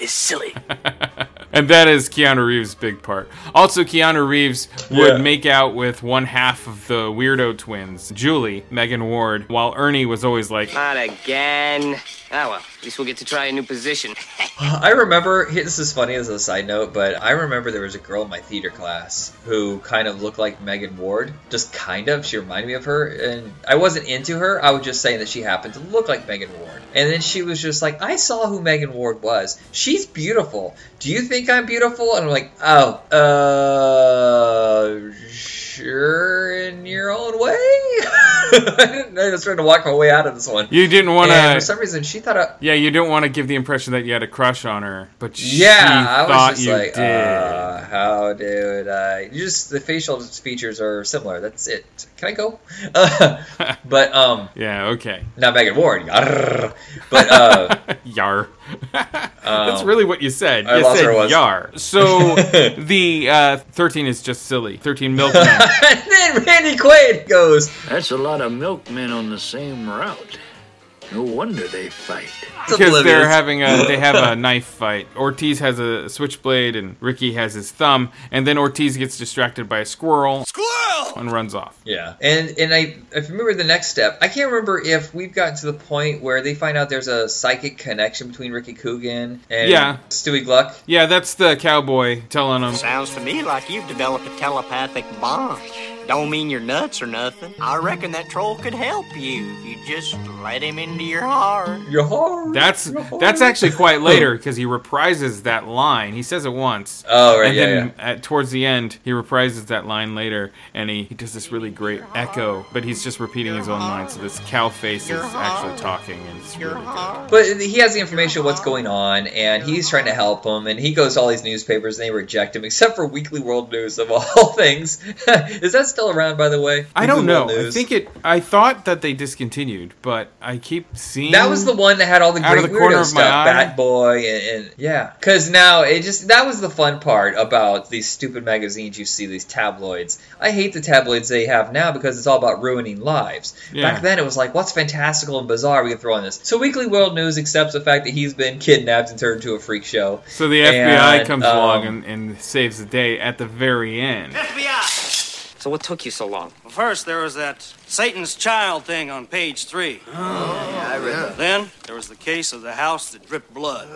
is silly. And that is Keanu Reeves' big part. Also, Keanu Reeves would Yeah. make out with one half of the weirdo twins, Julie, Megan Ward, while Ernie was always like, not again. Ah well, at least we'll get to try a new position. I remember this is funny as a side note, but I remember there was a girl in my theater class who kind of looked like Megan Ward, just kind of. She reminded me of her, and I wasn't into her. I was just saying that she happened to look like Megan Ward. And then she was just like, "I saw who Megan Ward was. She's beautiful. Do you think I'm beautiful?" And I'm like, "Oh, uh, sure, in your own way." I, didn't, I was trying to walk my way out of this one. You didn't wanna- for some reason, she thought I, yeah, you didn't want to give the impression that you had a crush on her, but she Yeah, I was just you like, did. uh, how did I? You just the facial features are similar. That's it. Can I go? Uh, but um, yeah, okay. not Megan Ward. Yarr. But uh, Yar. That's um, really what you said. I you lost said where was. yar. So the uh, 13 is just silly. 13 milkmen. and then Randy Quaid goes. That's a lot of milkmen on the same route. No wonder they fight. because they're having a they have a knife fight. Ortiz has a switchblade and Ricky has his thumb, and then Ortiz gets distracted by a squirrel. Squirrel and runs off. Yeah, and and I if you remember the next step. I can't remember if we've gotten to the point where they find out there's a psychic connection between Ricky Coogan and Yeah. Stuey Gluck. Yeah, that's the cowboy telling him. Sounds to me like you've developed a telepathic bond. Don't mean you're nuts or nothing. I reckon that troll could help you if you just let him into your heart. Your heart. That's that's actually quite later because he reprises that line. He says it once. Oh, right, And yeah, then At, towards the end, he reprises that line later, and he, he does this really great echo, but he's just repeating his own line. So this cow face is actually talking, and it's really good. But he has the information of what's going on, and he's trying to help him, and he goes to all these newspapers, and they reject him, except for Weekly World News of all things. Is that still around, by the way? I don't Weekly know. I think it. I thought that they discontinued, but I keep seeing that was the one that had all the Out great of the weirdo of stuff, eye? Bat Boy, and, and yeah. Because now it just that was the fun part about these stupid magazines you see, these tabloids. I hate the tabloids they have now because it's all about ruining lives. Yeah. Back then it was like, what's fantastical and bizarre we can throw on this. So Weekly World News accepts the fact that he's been kidnapped and turned into a freak show. So the FBI And, comes um, along and, and saves the day at the very end. FBI. So what took you so long? First, there was that Satan's Child thing on page three. yeah, I read that. Then there was the case of the house that dripped blood.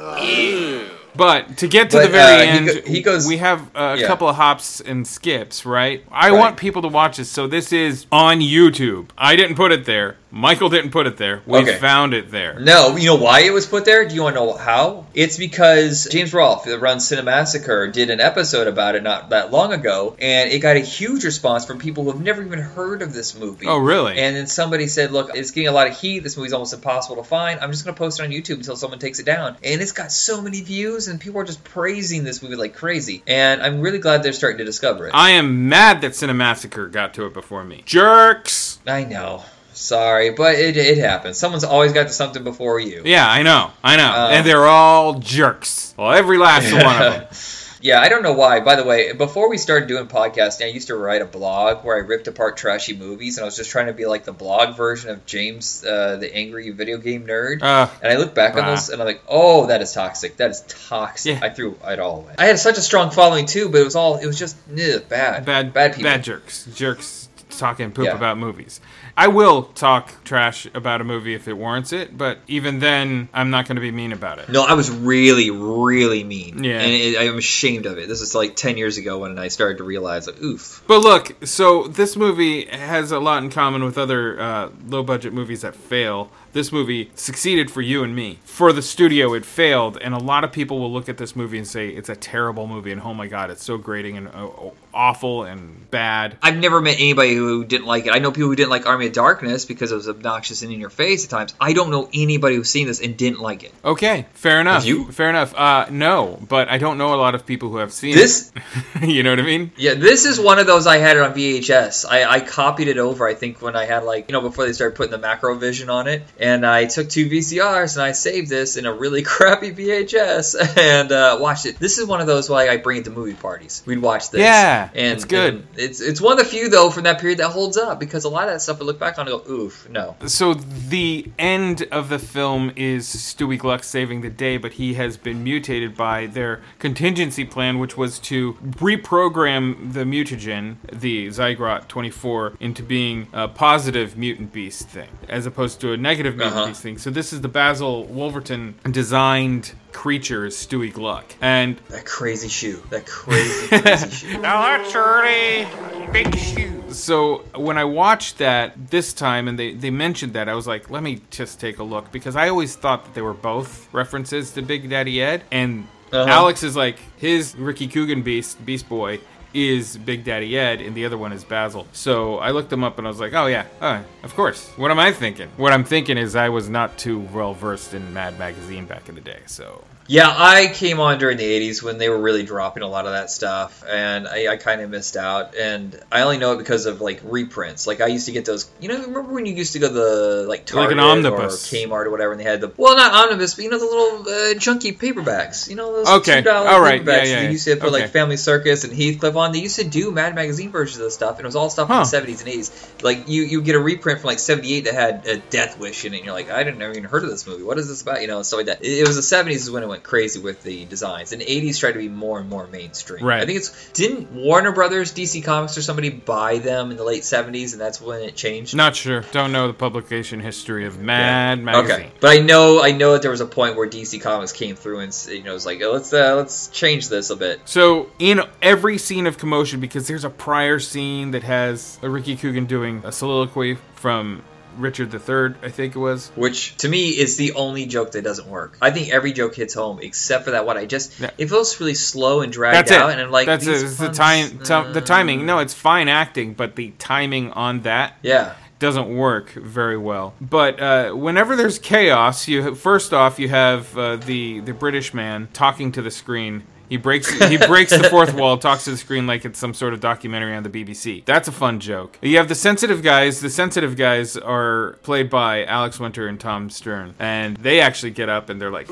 But to get to But, the very uh, he end, go- he goes- we have a Yeah. couple of hops and skips, right? I Right. want people to watch this, so this is on YouTube. I didn't put it there. Michael didn't put it there. We Okay. found it there. No, you know why it was put there? Do you want to know how? It's because James Rolfe, that runs Cinemassacre, did an episode about it not that long ago, and it got a huge response from people who have never even heard of this movie. Oh, really? And then somebody said, "Look, it's getting a lot of heat. This movie's almost impossible to find. I'm just going to post it on YouTube until someone takes it down." And it's got so many views, and people are just praising this movie like crazy. And I'm really glad they're starting to discover it. I am mad that Cinemassacre got to it before me. Jerks! I know. Sorry, but it, it happens. Someone's always got to something before you. Yeah, I know. I know. Um, and they're all jerks. Well, every last one of them. Yeah, I don't know why. By the way, before we started doing podcasting, I used to write a blog where I ripped apart trashy movies, and I was just trying to be like the blog version of James, uh, the angry video game nerd. Uh, and I look back on ah. those, and I'm like, oh, that is toxic. That is toxic. I threw it all away. I had such a strong following too, but it was all it was just ugh, bad, bad, bad people. bad jerks, jerks talking poop Yeah. about movies. I will talk trash about a movie if it warrants it, but even then, I'm not going to be mean about it. No, I was really, really mean. Yeah. and it, I'm ashamed of it. This is like ten years ago when I started to realize, like, oof. But look, so this movie has a lot in common with other uh, low budget movies that fail. This movie succeeded for you and me. For the studio, it failed, and a lot of people will look at this movie and say it's a terrible movie, and oh my god, it's so grating and uh, awful and bad. I've never met anybody who didn't like it. I know people who didn't like Army of Darkness because it was obnoxious and in your face at times. I don't know anybody who's seen this and didn't like it. Okay, fair enough. you? Fair enough. Uh, no, but I don't know a lot of people who have seen This- it. you know what I mean? Yeah, this is one of those I had it on VHS. I, I copied it over, I think, when I had, like, you know, before they started putting the Macrovision on it. And I took two VCRs and I saved this in a really crappy VHS and uh, watched it. This is one of those why I bring it to movie parties. We'd watch this. Yeah, and, it's good. and it's it's one of the few, though, from that period that holds up because a lot of that stuff I look back on and go, oof, no. So the end of the film is Stuey Gluck saving the day, but he has been mutated by their contingency plan, which was to reprogram the mutagen, the Zygrot 24, into being a positive mutant beast thing, as opposed to a negative mutant Uh-huh. beast thing. So this is the Basil Wolverton designed creature, is Stuey Gluck, and that crazy shoe, that crazy crazy shoe. Now that's really big shoe. So when I watched that this time and they, they mentioned that, I was like, let me just take a look because I always thought that they were both references to Big Daddy Ed. And Uh-huh. Alex is like, his Ricky Coogan Beast, Beast Boy, is Big Daddy Ed, and the other one is Basil. So I looked them up and I was like, oh yeah, oh, of course. What am I thinking? What I'm thinking is I was not too well versed in Mad Magazine back in the day, so. Yeah, I came on during the 80s when they were really dropping a lot of that stuff, and I, I kind of missed out. And I only know it because of like reprints. Like I used to get those. You know, remember when you used to go to the like Like Target an omnibus. or Kmart or whatever, and they had the well, not omnibus, but you know the little uh, chunky paperbacks. You know those Okay, two dollar all right, paperbacks. yeah, that yeah, They used to put okay. like Family Circus and Heathcliff on. They used to do Mad Magazine versions of this stuff, and it was all stuff Huh. from the 70s and 80s. Like you, you get a reprint from like 78 that had a Death Wish in it, and you're like, I didn't never even heard of this movie. What is this about? You know, stuff like that. It, it was the 70s is when it went crazy with the designs, and 80s tried to be more and more mainstream. Right. I think it's didn't Warner Brothers, DC Comics, or somebody buy them in the late 70s, and that's when it changed. Not sure. Don't know the publication history of Mad Magazine. Okay, but I know I know that there was a point where DC Comics came through and you know was like, oh, let's uh, let's change this a bit. So in every scene of commotion, because there's a prior scene that has a Ricky Coogan doing a soliloquy from Richard III, I think it was. Which to me is the only joke that doesn't work. I think every joke hits home except for that one. I just it feels really slow and dragged That's out, it. and I'm like, that's these it. It's the puns- time. ti- the timing. No, it's fine acting, but the timing on that. Yeah. Doesn't work very well. But uh, whenever there's chaos, you first off you have uh, the the British man talking to the screen. He breaks he breaks the fourth wall, talks to the screen like it's some sort of documentary on the BBC. That's a fun joke. You have the sensitive guys. The sensitive guys are played by Alex Winter and Tom Stern, and they actually get up and they're like,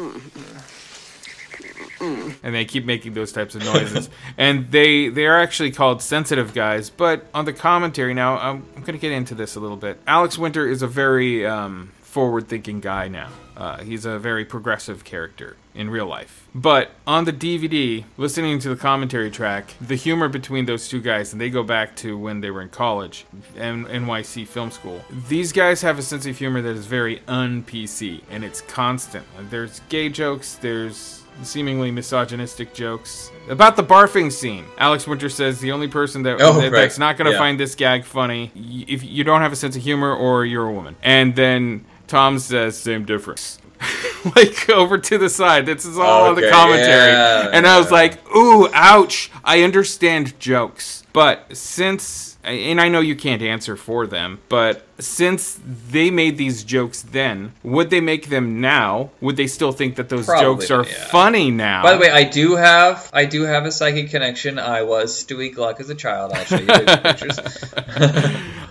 and they keep making those types of noises. and they they are actually called sensitive guys. But on the commentary now, I'm, I'm going to get into this a little bit. Alex Winter is a very um, forward-thinking guy now. Uh, he's a very progressive character in real life. But on the DVD, listening to the commentary track, the humor between those two guys, and they go back to when they were in college, and NYC Film School. These guys have a sense of humor that is very un-PC, and it's constant. There's gay jokes, there's seemingly misogynistic jokes about the barfing scene. Alex Winter says the only person that, Oh, that- right. that's not going to Yeah. find this gag funny y- if you don't have a sense of humor or you're a woman. And then Tom says same difference. like over to the side. This is all on the commentary. yeah, and I was like, ooh, ouch. I understand jokes. But since, and I know you can't answer for them, but since they made these jokes then, would they make them now? Would they still think that those Probably jokes are yeah. funny now? By the way, I do have I do have a psychic connection. I was Stuey Gluck as a child. I'll show you pictures.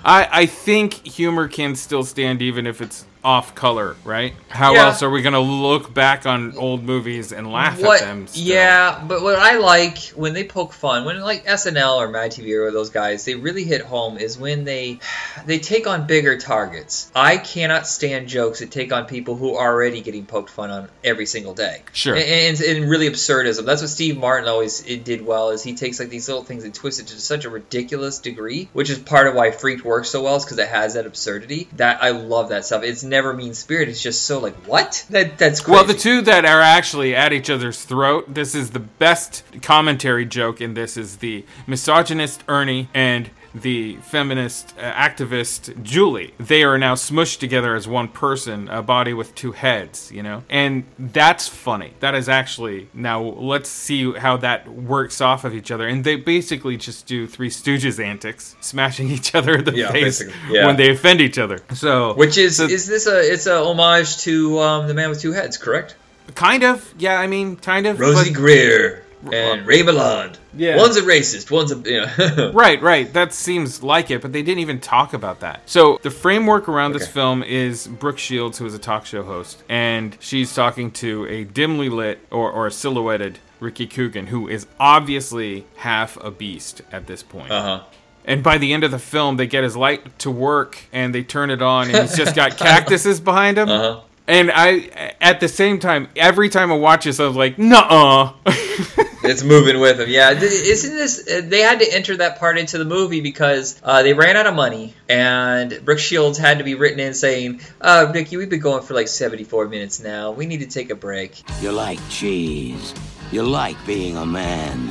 I, I think humor can still stand even if it's off color, right? How Yeah. else are we going to look back on old movies and laugh what, at them? still? Yeah, but what I like when they poke fun, when like SNL or Mad TV or those guys, they really hit home is when they they take on bigger targets. I cannot stand jokes that take on people who are already getting poked fun on every single day. Sure. and, and, and really absurdism. That's what Steve Martin always did well. Is he takes like these little things and twists it to such a ridiculous degree, which is part of why Freaked works so well, is because it has that absurdity. That I love that stuff. It's never mean spirit. It's just so like what that that's crazy. Well, the two that are actually at each other's throat, this is the best commentary joke in this is the misogynist Ernie and the feminist uh, activist Julie. They are now smushed together as one person, a body with two heads, you know? And that's funny. That is actually now let's see how that works off of each other. And they basically just do Three Stooges antics, smashing each other in the Yeah, face yeah. when they offend each other. So Which is is this a it's a homage to um, the man with two heads, correct? Kind of, yeah. I mean, kind of. Rosey but- Greer and Ray Milland. Yeah. One's a racist. One's a you know. right, right. That seems like it, but they didn't even talk about that. So the framework around this film is Brooke Shields, who is a talk show host, and she's talking to a dimly lit or, or a silhouetted Ricky Coogan, who is obviously half a beast at this point. Uh huh. And by the end of the film, they get his light to work and they turn it on, and he's just got cactuses behind him. Uh-huh. And I, at the same time, every time I watch this, I was like, "Nuh-uh." it's moving with him. Yeah, isn't this? uh, They had to enter that part into the movie because uh, they ran out of money, and Brooke Shields had to be written in saying, uh, "Ricky, we've been going for like seventy-four minutes now. We need to take a break." You like cheese. You like being a man.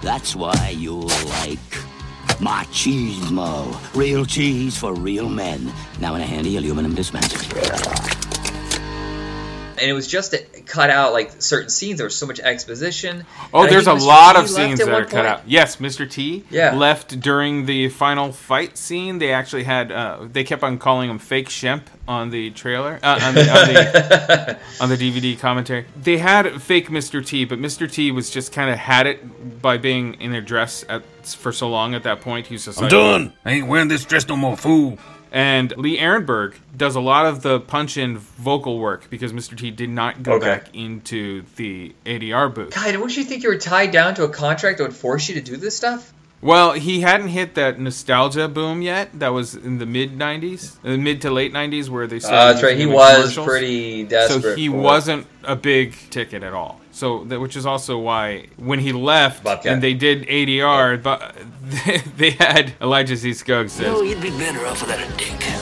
That's why you'll like machismo. Real cheese for real men. Now in a handy aluminum dispenser. And it was just to cut out like certain scenes. There was so much exposition. Oh, there's a Mr. lot T of scenes that are cut point. out. Yes, Mr. T Yeah. left during the final fight scene. They actually had uh, they kept on calling him fake Shemp on the trailer uh, on, the, on, the, on the DVD commentary. They had fake Mr. T, but Mr. T was just kind of had it by being in a dress at, for so long. At that point, he was just I'm like, done. I ain't wearing this dress no more, fool. And Lee Arenberg does a lot of the punch in vocal work because Mr. T did not go Okay. back into the ADR booth. God, wouldn't you think you were tied down to a contract that would force you to do this stuff? Well, he hadn't hit that nostalgia boom yet. That was in the mid '90s, the mid to late '90s, where they. started Uh, that's right. He using him in was pretty pretty So he for wasn't a big ticket at all. So that, which is also why when he left Bobcat. and they did ADR, but they had Elijah C. Skuggs says No, you'd be better off without a dick.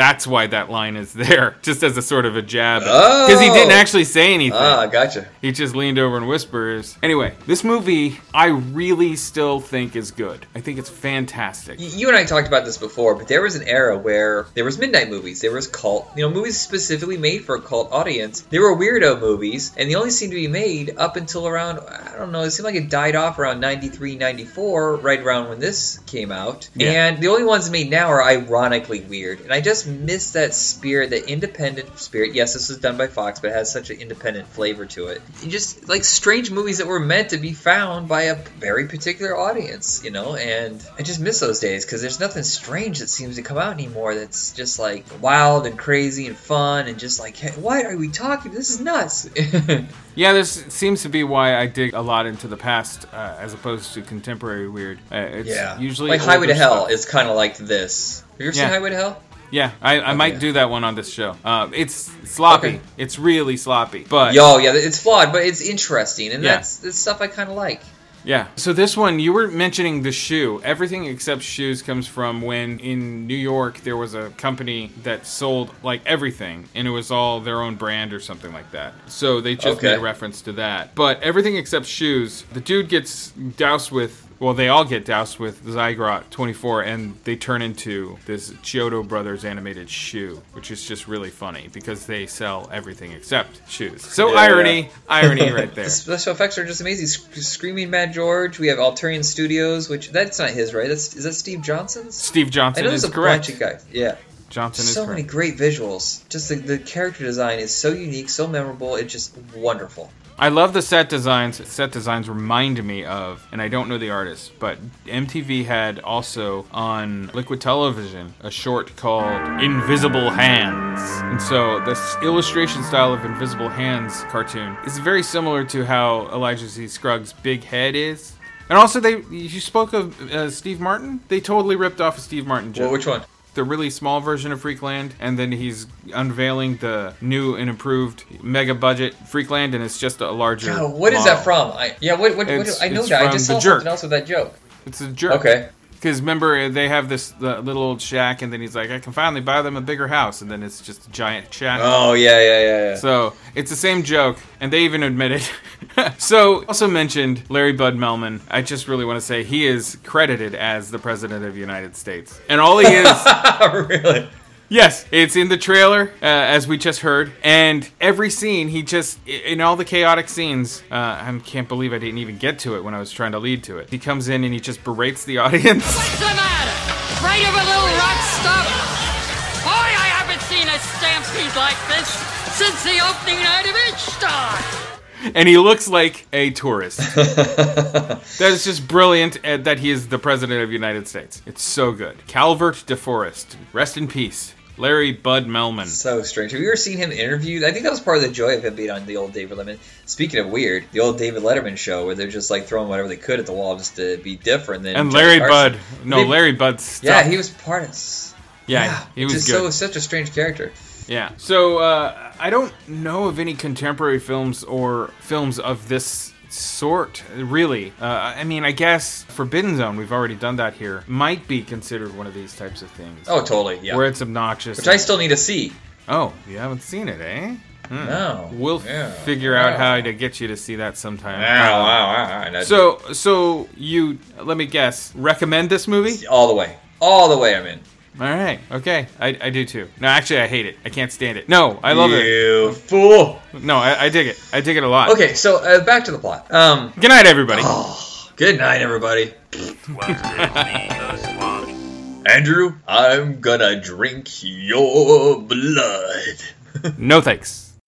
That's why that line is there, just as a sort of a jab, because he didn't Oh. actually say anything. Ah, gotcha. He just leaned over and whispers. Anyway, this movie I really still think is good. I think it's fantastic. Y- You and I talked about this before, but there was an era where there was midnight movies, there was cult, you know, movies specifically made for a cult audience. There were weirdo movies, and they only seemed to be made up until around I don't know. It seemed like it died off around 93, 94, right around when this came out. Yeah. And the only ones made now are ironically weird, and I just miss that spirit, that independent spirit. Yes, this was done by Fox, but it has such an independent flavor to it. You just like strange movies that were meant to be found by a very particular audience, you know. And I just miss those days because there's nothing strange that seems to come out anymore. That's just like wild and crazy and fun and just like, hey, what are we talking? This is nuts. Yeah, this seems to be why I dig a lot into the past uh, as opposed to contemporary weird. Uh, it's yeah, usually like Highway to Hell stuff. is kind of like this. Have you ever Yeah. seen Highway to Hell? Yeah, I, I might do that one on this show. Uh, it's sloppy. Okay. It's really sloppy. But Yo, yeah, it's flawed, but it's interesting, and Yeah. that's, that's stuff I kind of like. Yeah. So this one, you were mentioning the shoe. Everything except shoes comes from when in New York there was a company that sold like everything, and it was all their own brand or something like that. So they just Okay. made a reference to that. But everything except shoes, the dude gets doused with. Well, they all get doused with Zygrot 24, and they turn into this Chiodo Brothers animated shoe, which is just really funny because they sell everything except shoes. So Yeah, irony, yeah. irony right there. The special effects are just amazing. Screaming Mad George. We have Alterian Studios, which that's not his, right? That's is that Steve Johnson's? Steve Johnson I know is there's a correct. bunch of guys. Yeah. Johnson is so correct. many great visuals. Just the, the character design is so unique, so memorable. It's just wonderful. I love the set designs. Set designs remind me of, and I don't know the artist, but MTV had also on Liquid Television a short called Invisible Hands. And so this illustration style of Invisible Hands cartoon is very similar to how Elijah Z. Skuggs' big head is. And also, they you spoke of uh, Steve Martin. They totally ripped off a Steve Martin joke. Well, which one? The really small version of Freakland, and then he's unveiling the new and improved mega budget Freakland, and it's just a larger. What is that from? I, yeah, what, what, what It's- I know that. I just saw Jerk. something else with that joke. It's a jerk. Okay. Because remember, they have this uh, little old shack, and then he's like, "I can finally buy them a bigger house," and then it's just a giant shack. Oh yeah, yeah, yeah, yeah. So it's the same joke, and they even admit it. so also mentioned Larry Bud Melman. I just really want to say he is credited as the president of the United States, and all he is. really? Yes, it's in the trailer, uh, as we just heard, and every scene he just in all the chaotic scenes. Uh, I can't believe I didn't even get to it when I was trying to lead to it. He comes in and he just berates the audience. What's the matter? Afraid of a little rock stuff? Boy, I haven't seen a stampede like this since the opening night of each star. and he looks like a tourist. that is just brilliant uh, that he is the president of the United States. It's so good. Calvert DeForest, rest in peace. Larry Bud Melman. So strange. Have you ever seen him interviewed? I think that was part of the joy of him being on the old David Letterman. Speaking of weird, the old David Letterman show where they're just like throwing whatever they could at the wall just to be different. Than And Johnny Larry Carson. Bud. No, They- Larry Bud's stuff. Yeah, he was part of. s- Yeah, he was just good. so such a strange character. Yeah. So uh, I don't know of any contemporary films or films of this sort, really. Uh, I mean, I guess Forbidden Zone, we've already done that here, might be considered one of these types of things. Oh, totally. Yeah. Where it's obnoxious. Which I still need to see. Oh, you haven't seen it, eh? Hmm. No. We'll Yeah. figure out Wow. how to get you to see that sometime. Wow, wow, wow. So, so you let me guess. Recommend this movie? All the way. All the way. I'm in. All right. Okay. I, I do too. No, actually, I hate it. I can't stand it. No, I love it. You fool. No, I, I dig it. I dig it a lot. Okay, so uh, back to the plot. Um, Good night, everybody. good night, everybody. Andrew, I'm gonna drink your blood. no thanks.